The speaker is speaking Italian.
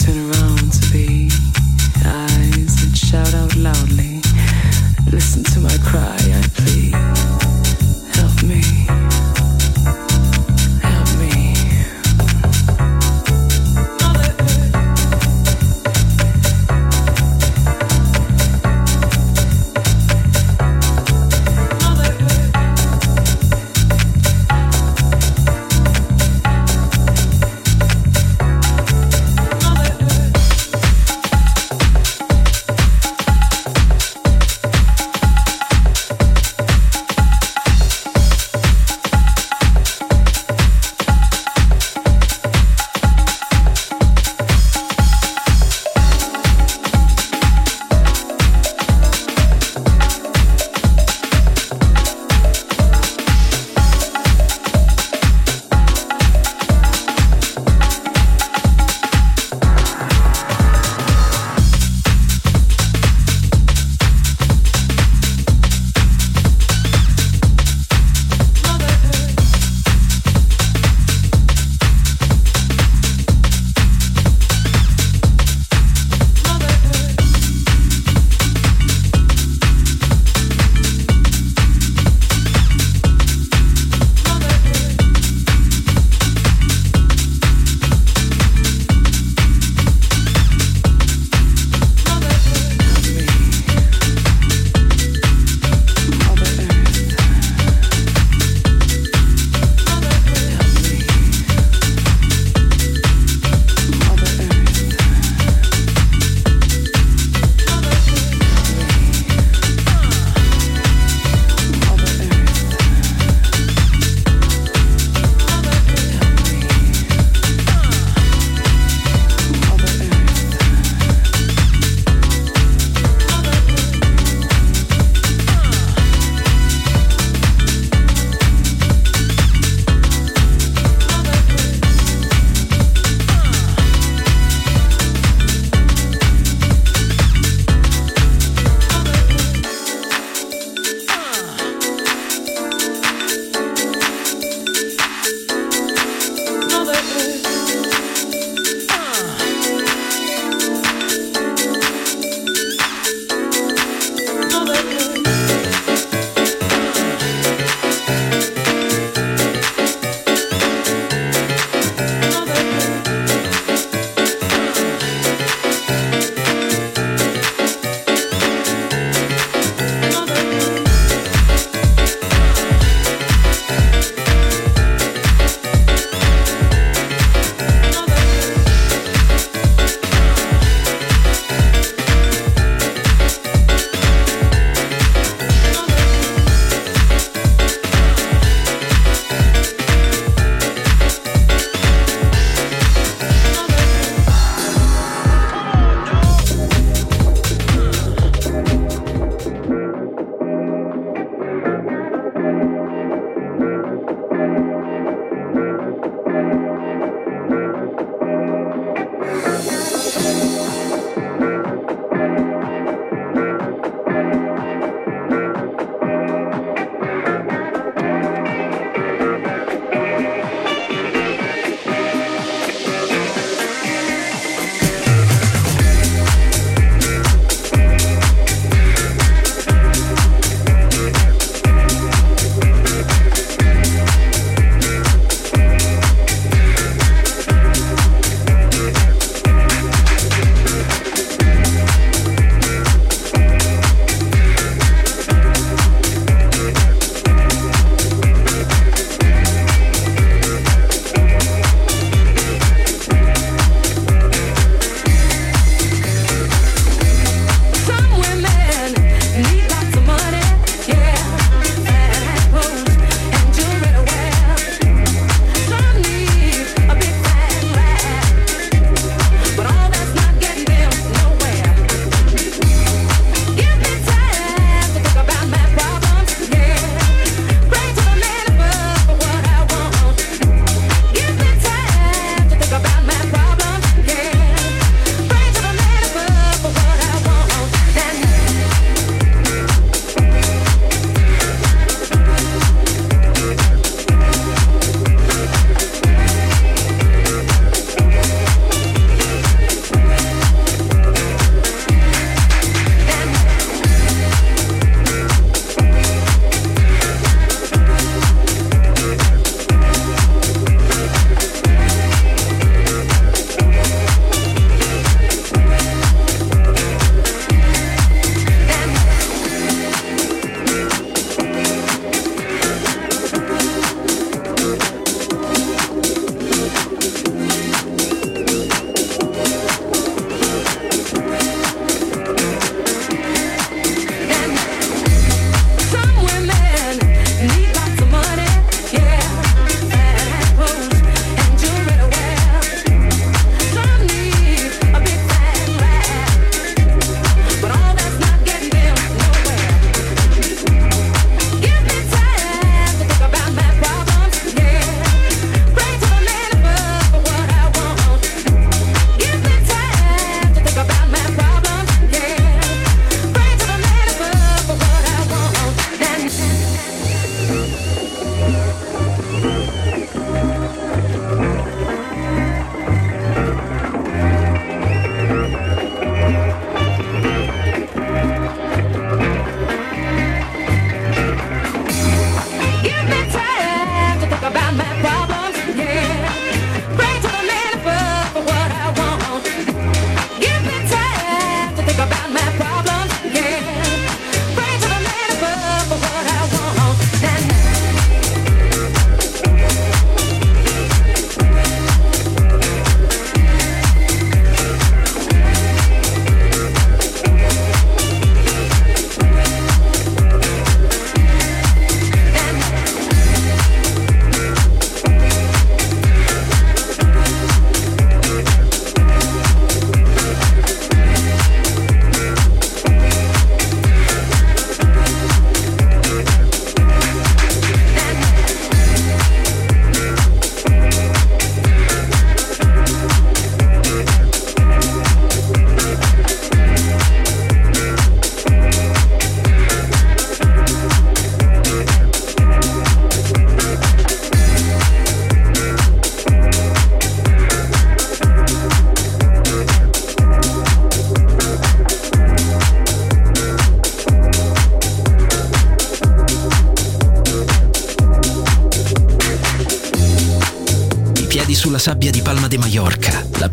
turn around.